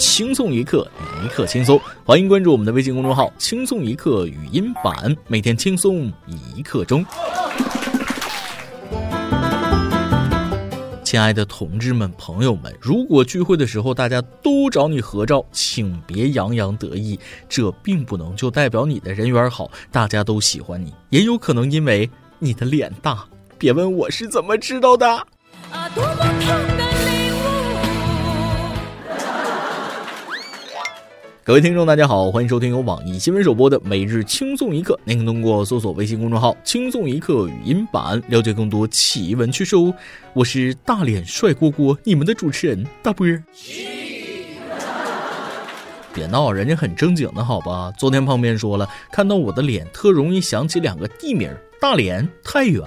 轻松一刻，一刻轻松。欢迎关注我们的微信公众号“轻松一刻语音版”，每天轻松一刻钟。亲爱的同志们、朋友们，如果聚会的时候大家都找你合照，请别洋洋得意，这并不能就代表你的人缘好，大家都喜欢你，也有可能因为你的脸大。别问我是怎么知道的。啊，多么疼的各位听众，大家好，欢迎收听由网易新闻首播的每日轻松一刻。您可通过搜索微信公众号“轻松一刻”语音版了解更多奇闻趣事哦。我是大脸帅锅锅，你们的主持人大波儿。别闹，人家很正经的好吧？昨天旁边说了，看到我的脸特容易想起两个地名：大连、太原。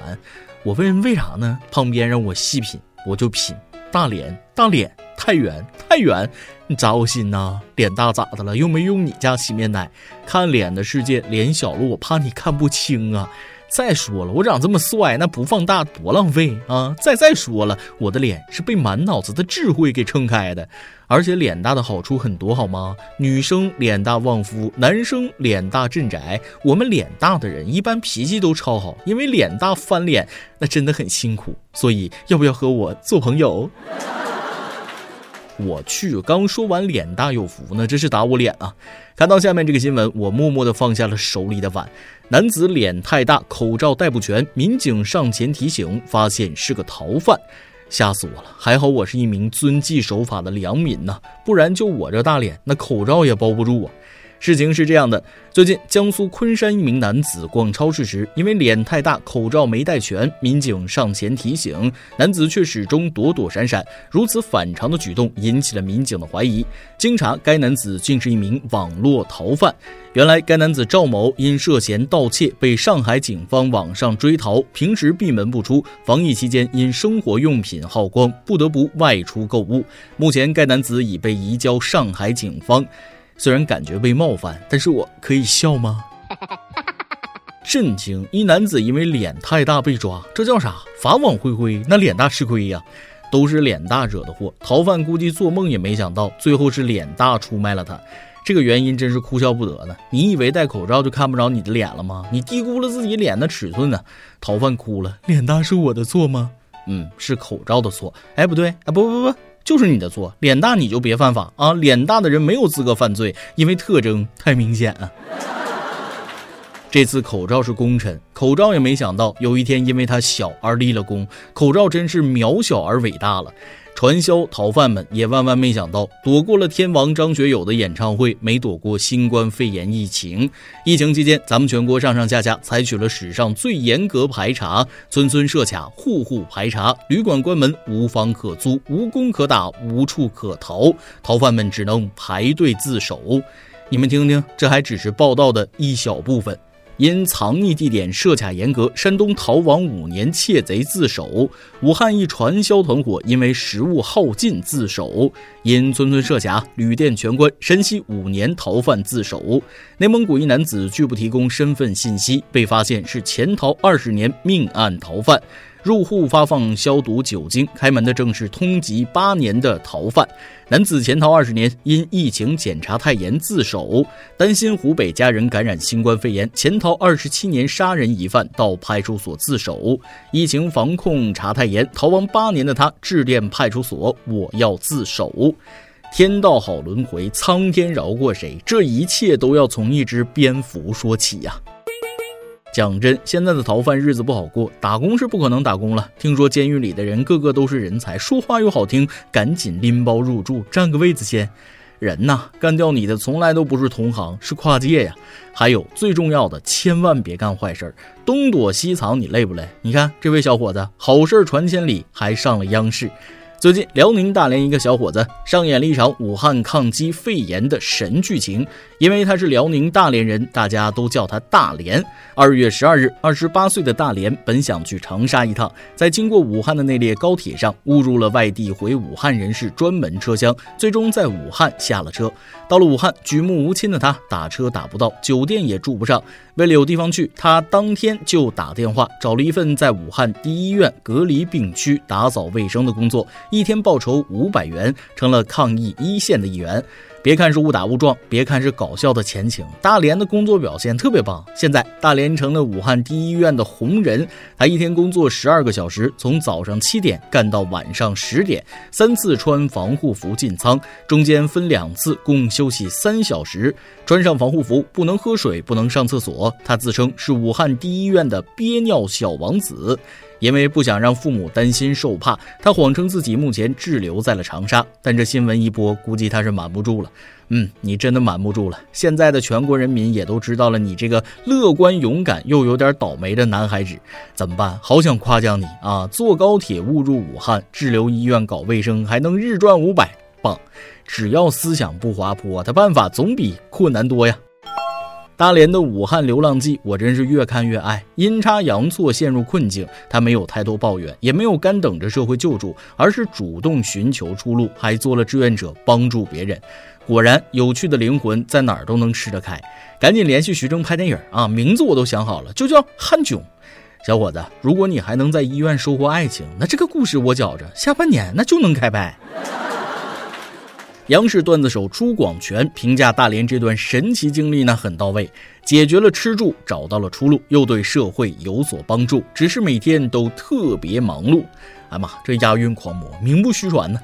我问为啥呢？旁边让我细品，我就品。大连、大脸、太原、太原，你扎我心呐！脸大咋的了？又没用你家洗面奶。看脸的世界，脸小了，我怕你看不清啊。再说了，我长这么帅，那不放大多浪费啊！再再说了，我的脸是被满脑子的智慧给撑开的，而且脸大的好处很多，好吗？女生脸大旺夫，男生脸大镇宅。我们脸大的人一般脾气都超好，因为脸大翻脸那真的很辛苦。所以要不要和我做朋友？我去，刚说完脸大有福呢，真是打我脸啊！看到下面这个新闻，我默默地放下了手里的碗。男子脸太大，口罩戴不全，民警上前提醒，发现是个逃犯，吓死我了！还好我是一名遵纪守法的良民呐，不然就我这大脸，那口罩也包不住啊！事情是这样的，最近江苏昆山一名男子逛超市时，因为脸太大，口罩没戴全，民警上前提醒，男子却始终躲躲闪闪，如此反常的举动引起了民警的怀疑。经查，该男子竟是一名网络逃犯。原来，该男子赵某因涉嫌盗窃被上海警方网上追逃，平时闭门不出，防疫期间因生活用品耗光，不得不外出购物。目前，该男子已被移交上海警方。虽然感觉被冒犯，但是我可以笑吗？震惊！一男子因为脸太大被抓，这叫啥？法网恢恢，那脸大吃亏呀！都是脸大惹的祸。逃犯估计做梦也没想到，最后是脸大出卖了他。这个原因真是哭笑不得呢。你以为戴口罩就看不着你的脸了吗？你低估了自己脸的尺寸呢。逃犯哭了，脸大是我的错吗？嗯，是口罩的错。哎，不对，啊，不不不。就是你的错，脸大你就别犯法啊！脸大的人没有资格犯罪，因为特征太明显了。这次口罩是功臣，口罩也没想到有一天因为它小而立了功，口罩真是渺小而伟大了。传销逃犯们也万万没想到，躲过了天王张学友的演唱会，没躲过新冠肺炎疫情。疫情期间，咱们全国上上下下采取了史上最严格排查，村村设卡，户户排查，旅馆关门，无房可租，无工可打，无处可逃，逃犯们只能排队自首。你们听听，这还只是报道的一小部分。因藏匿地点设卡严格，山东逃亡五年窃贼自首；武汉一传销团伙因为食物耗尽自首；因村村设卡，旅店全关，山西五年逃犯自首；内蒙古一男子拒不提供身份信息，被发现是潜逃二十年命案逃犯。入户发放消毒酒精，开门的正是通缉八年的逃犯。男子潜逃二十年，因疫情检查太严自首，担心湖北家人感染新冠肺炎，潜逃二十七年杀人疑犯到派出所自首。疫情防控查太严，逃亡八年的他致电派出所：“我要自首。”天道好轮回，苍天饶过谁？这一切都要从一只蝙蝠说起呀。讲真，现在的逃犯日子不好过，打工是不可能打工了。听说监狱里的人个个都是人才，说话又好听，赶紧拎包入住，占个位子先。人呐，干掉你的从来都不是同行，是跨界呀。还有最重要的，千万别干坏事儿，东躲西藏，你累不累？你看这位小伙子，好事传千里，还上了央视。最近，辽宁大连一个小伙子上演了一场武汉抗击肺炎的神剧情。因为他是辽宁大连人，大家都叫他大连。二月十二日，二十八岁的大连本想去长沙一趟，在经过武汉的那列高铁上，误入了外地回武汉人士专门车厢，最终在武汉下了车。到了武汉，举目无亲的他打车打不到，酒店也住不上。为了有地方去，他当天就打电话找了一份在武汉第一医院隔离病区打扫卫生的工作，一天报酬五百元，成了抗疫一线的一员。别看是误打误撞，别看是搞笑的前情，大连的工作表现特别棒。现在大连成了武汉第一医院的红人，他一天工作十二个小时，从早上七点干到晚上十点，三次穿防护服进仓，中间分两次，共休息三小时。穿上防护服不能喝水，不能上厕所。他自称是武汉第一医院的憋尿小王子。因为不想让父母担心受怕，他谎称自己目前滞留在了长沙。但这新闻一播，估计他是瞒不住了。嗯，你真的瞒不住了。现在的全国人民也都知道了你这个乐观勇敢又有点倒霉的男孩子，怎么办？好想夸奖你啊！坐高铁误入武汉，滞留医院搞卫生，还能日赚五百，棒！只要思想不滑坡，他办法总比困难多呀。大连的武汉流浪记，我真是越看越爱。阴差阳错陷入困境，他没有太多抱怨，也没有干等着社会救助，而是主动寻求出路，还做了志愿者，帮助别人。果然，有趣的灵魂在哪儿都能吃得开。赶紧联系徐峥拍电影啊！名字我都想好了，就叫汉囧。小伙子，如果你还能在医院收获爱情，那这个故事我觉着下半年那就能开拍。央视段子手朱广权评价大连这段神奇经历呢，很到位，解决了吃住，找到了出路，又对社会有所帮助，只是每天都特别忙碌。哎妈，这押韵狂魔名不虚传呢。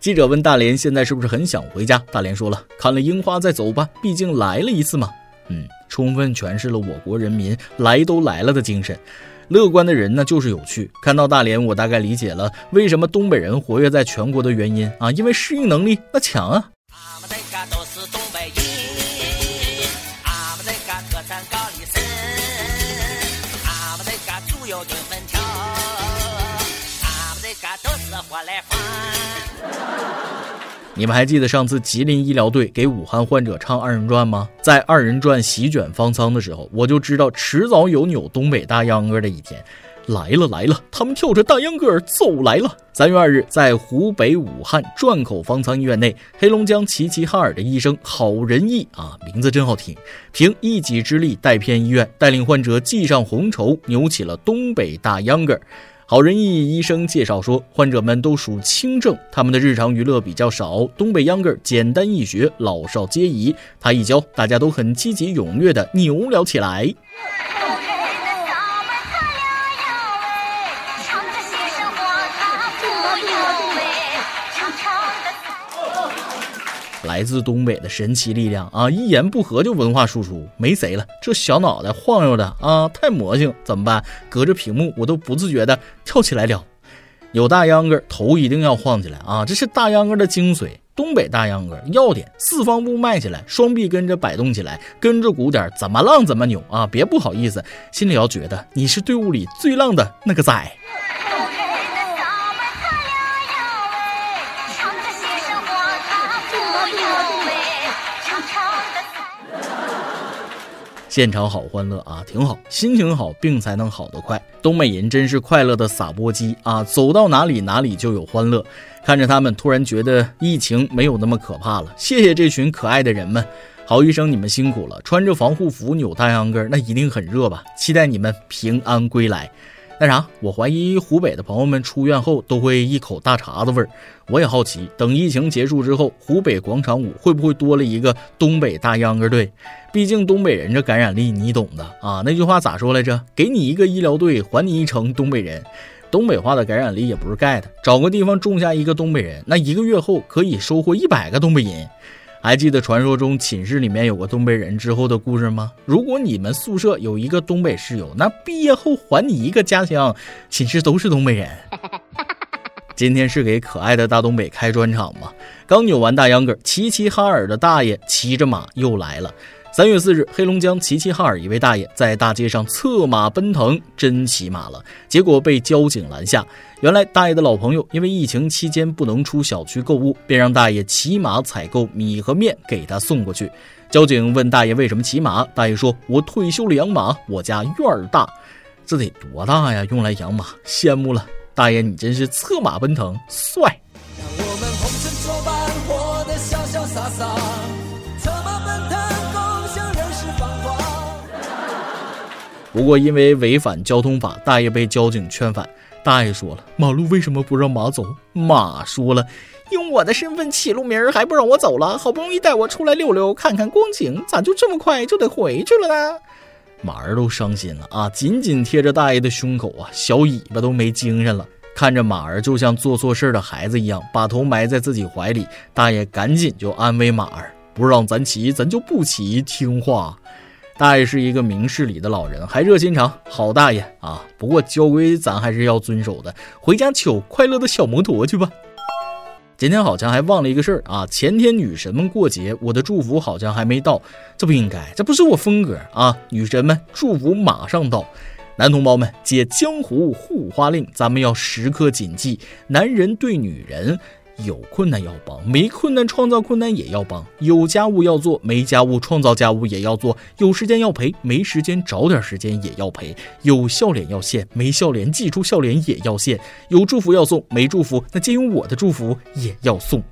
记者问大连现在是不是很想回家？大连说了，看了樱花再走吧，毕竟来了一次嘛。嗯，充分诠释了我国人民来都来了的精神。乐观的人呢，就是有趣。看到大连，我大概理解了为什么东北人活跃在全国的原因啊，因为适应能力那强啊。你们还记得上次吉林医疗队给武汉患者唱二人转吗？在二人转席卷方舱的时候，我就知道迟早有扭东北大秧歌的一天。来了来了，他们跳着大秧歌走来了。三月二日，在湖北武汉转口方舱医院内，黑龙江齐齐哈尔的医生郝仁义啊，名字真好听，凭一己之力带偏医院，带领患者系上红绸，扭起了东北大秧歌。好仁义医生介绍说，患者们都属轻症，他们的日常娱乐比较少，东北秧歌简单易学，老少皆宜。他一教，大家都很积极踊跃地扭了起来。来自东北的神奇力量啊！一言不合就文化输出，没谁了。这小脑袋晃悠的啊，太魔性，怎么办？隔着屏幕我都不自觉的跳起来了。有大秧歌，头一定要晃起来啊！这是大秧歌的精髓。东北大秧歌要点，四方步迈起来，双臂跟着摆动起来，跟着鼓点，怎么浪怎么扭啊！别不好意思，心里要觉得你是队伍里最浪的那个仔。现场好欢乐啊，挺好，心情好，病才能好得快。东北人真是快乐的撒播机啊，走到哪里哪里就有欢乐。看着他们，突然觉得疫情没有那么可怕了。谢谢这群可爱的人们，好医生你们辛苦了，穿着防护服扭大秧歌，那一定很热吧？期待你们平安归来。那啥，我怀疑湖北的朋友们出院后都会一口大碴子味儿。我也好奇，等疫情结束之后，湖北广场舞会不会多了一个东北大秧歌队？毕竟东北人这感染力你懂的啊。那句话咋说来着？给你一个医疗队，还你一城东北人。东北话的感染力也不是盖的。找个地方种下一个东北人，那一个月后可以收获一百个东北人。还记得传说中寝室里面有个东北人之后的故事吗？如果你们宿舍有一个东北室友，那毕业后还你一个家乡，寝室都是东北人。今天是给可爱的大东北开专场吗？刚扭完大秧歌，齐齐哈尔的大爷骑着马又来了。三月四日，黑龙江齐齐哈尔一位大爷在大街上策马奔腾，真骑马了，结果被交警拦下。原来大爷的老朋友因为疫情期间不能出小区购物，便让大爷骑马采购米和面给他送过去。交警问大爷为什么骑马，大爷说：“我退休了养马，我家院儿大，这得多大呀？用来养马，羡慕了，大爷你真是策马奔腾，帅。”不过因为违反交通法，大爷被交警劝返。大爷说了：“马路为什么不让马走？”马说了：“用我的身份起路名还不让我走了？好不容易带我出来溜溜，看看光景，咋就这么快就得回去了呢？”马儿都伤心了啊，紧紧贴着大爷的胸口啊，小尾巴都没精神了。看着马儿就像做错事的孩子一样，把头埋在自己怀里，大爷赶紧就安慰马儿：“不让咱骑，咱就不骑，听话。”大爷是一个明事理的老人，还热心肠，好大爷啊！不过交规咱还是要遵守的，回家取快乐的小摩托去吧。今天好像还忘了一个事儿啊！前天女神们过节，我的祝福好像还没到，这不应该，这不是我风格啊！女神们祝福马上到，男同胞们解江湖护花令，咱们要时刻谨记，男人对女人。有困难要帮，没困难创造困难也要帮；有家务要做，没家务创造家务也要做；有时间要陪，没时间找点时间也要陪；有笑脸要献，没笑脸寄出笑脸也要献；有祝福要送，没祝福那借用我的祝福也要送。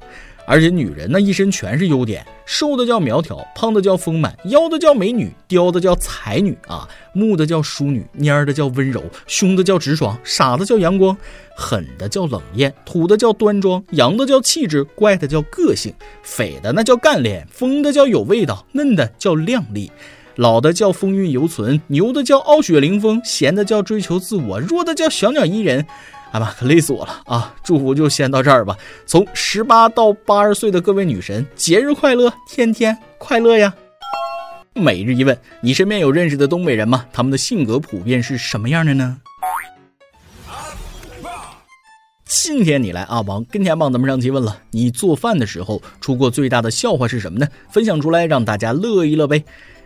而且女人那一身全是优点，瘦的叫苗条，胖的叫丰满，妖的叫美女，刁的叫才女啊，木的叫淑女，蔫的叫温柔，凶的叫直爽，傻的叫阳光，狠的叫冷艳，土的叫端庄，洋的叫气质，怪的叫个性，匪的那叫干练，疯的叫有味道，嫩的叫靓丽，老的叫风韵犹存，牛的叫傲雪凌风，闲的叫追求自我，弱的叫小鸟依人。哎妈，可累死我了啊！祝福就先到这儿吧。从十八到八十岁的各位女神，节日快乐，天天快乐呀！每日一问：你身边有认识的东北人吗？他们的性格普遍是什么样的呢？今天你来阿王跟前帮咱们上期问了：你做饭的时候出过最大的笑话是什么呢？分享出来让大家乐一乐呗。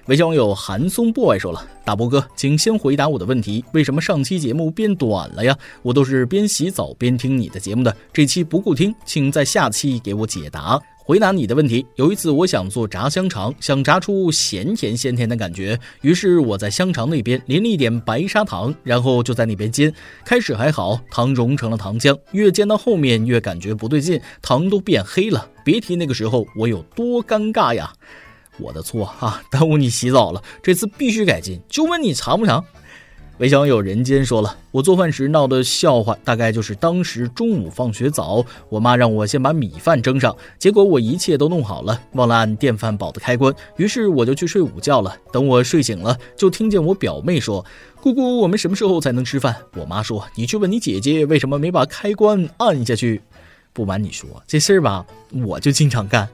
微信网友韩松 boy 说了：“大波哥，请先回答我的问题，为什么上期节目变短了呀？我都是边洗澡边听你的节目的，这期不顾听，请在下期给我解答。回答你的问题。有一次我想做炸香肠，想炸出咸甜鲜甜的感觉，于是我在香肠那边淋了一点白砂糖，然后就在那边煎。开始还好，糖融成了糖浆，越煎到后面越感觉不对劲，糖都变黑了。别提那个时候我有多尴尬呀！”我的错啊，耽误你洗澡了，这次必须改进。就问你尝不尝？微小友人间说了，我做饭时闹的笑话，大概就是当时中午放学早，我妈让我先把米饭蒸上，结果我一切都弄好了，忘了按电饭煲的开关，于是我就去睡午觉了。等我睡醒了，就听见我表妹说：“姑姑，我们什么时候才能吃饭？”我妈说：“你去问你姐姐，为什么没把开关按下去？”不瞒你说，这事儿吧，我就经常干。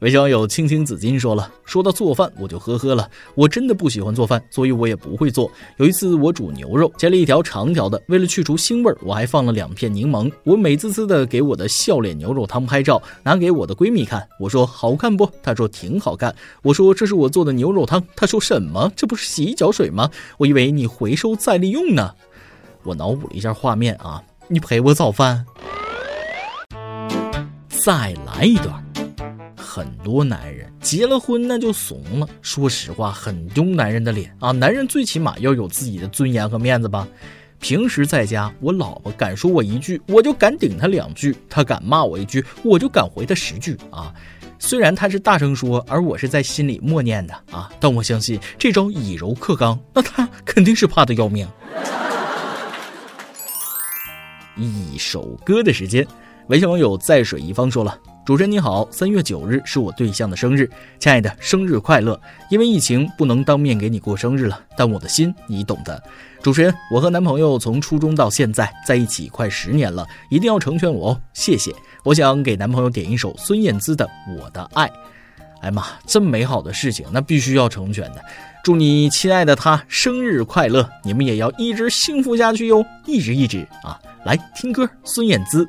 微小友青青紫金说了，说到做饭，我就呵呵了。我真的不喜欢做饭，所以我也不会做。有一次我煮牛肉，切了一条长条的，为了去除腥味儿，我还放了两片柠檬。我美滋滋的给我的笑脸牛肉汤拍照，拿给我的闺蜜看。我说好看不？她说挺好看。我说这是我做的牛肉汤。她说什么？这不是洗脚水吗？我以为你回收再利用呢。我脑补了一下画面啊，你陪我早饭，再来一段。很多男人结了婚那就怂了，说实话很丢男人的脸啊！男人最起码要有自己的尊严和面子吧。平时在家，我老婆敢说我一句，我就敢顶她两句；她敢骂我一句，我就敢回她十句啊！虽然她是大声说，而我是在心里默念的啊，但我相信这招以柔克刚，那她肯定是怕的要命。一首歌的时间，微信网友在水一方说了。主持人你好，三月九日是我对象的生日，亲爱的，生日快乐！因为疫情不能当面给你过生日了，但我的心你懂的。主持人，我和男朋友从初中到现在在一起快十年了，一定要成全我哦，谢谢！我想给男朋友点一首孙燕姿的《我的爱》。哎妈，这么美好的事情，那必须要成全的。祝你亲爱的他生日快乐，你们也要一直幸福下去哟，一直一直啊！来听歌，孙燕姿《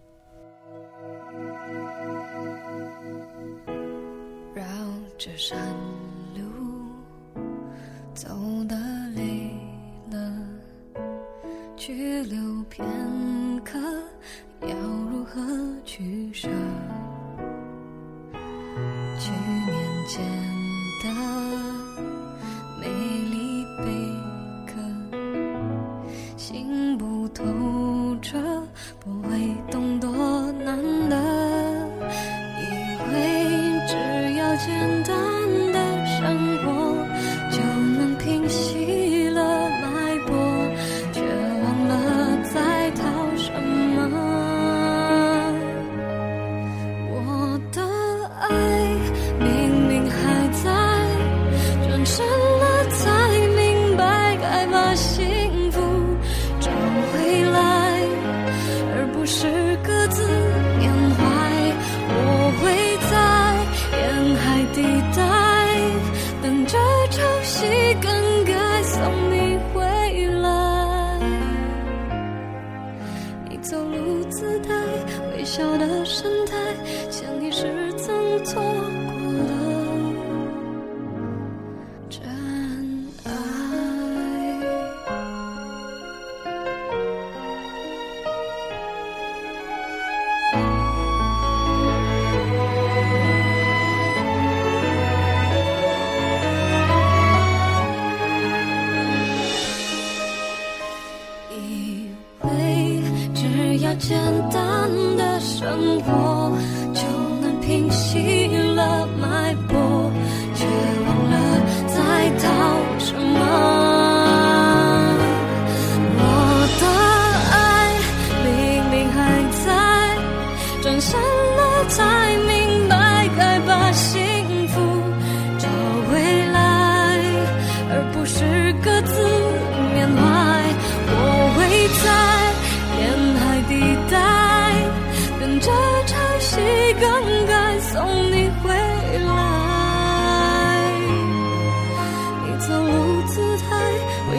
着山。走路姿态微笑的神态潜意识曾错 she loved my boy.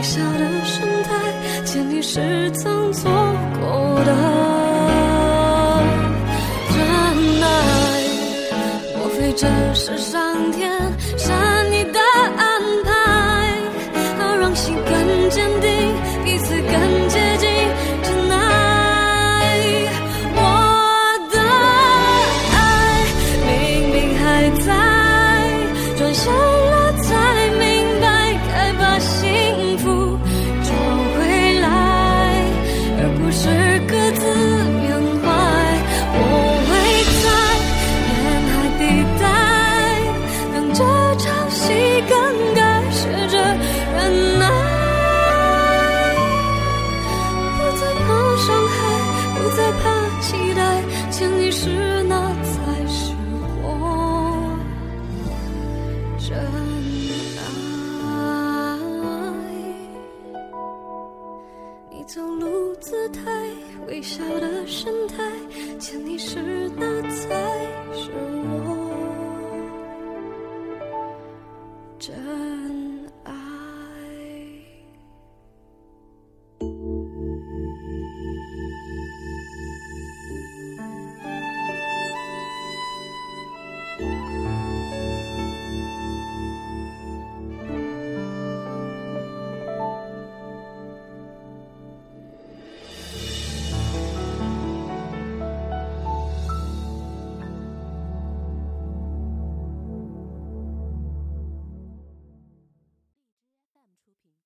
微笑的神态潜意识曾错过的真爱莫非这是上天善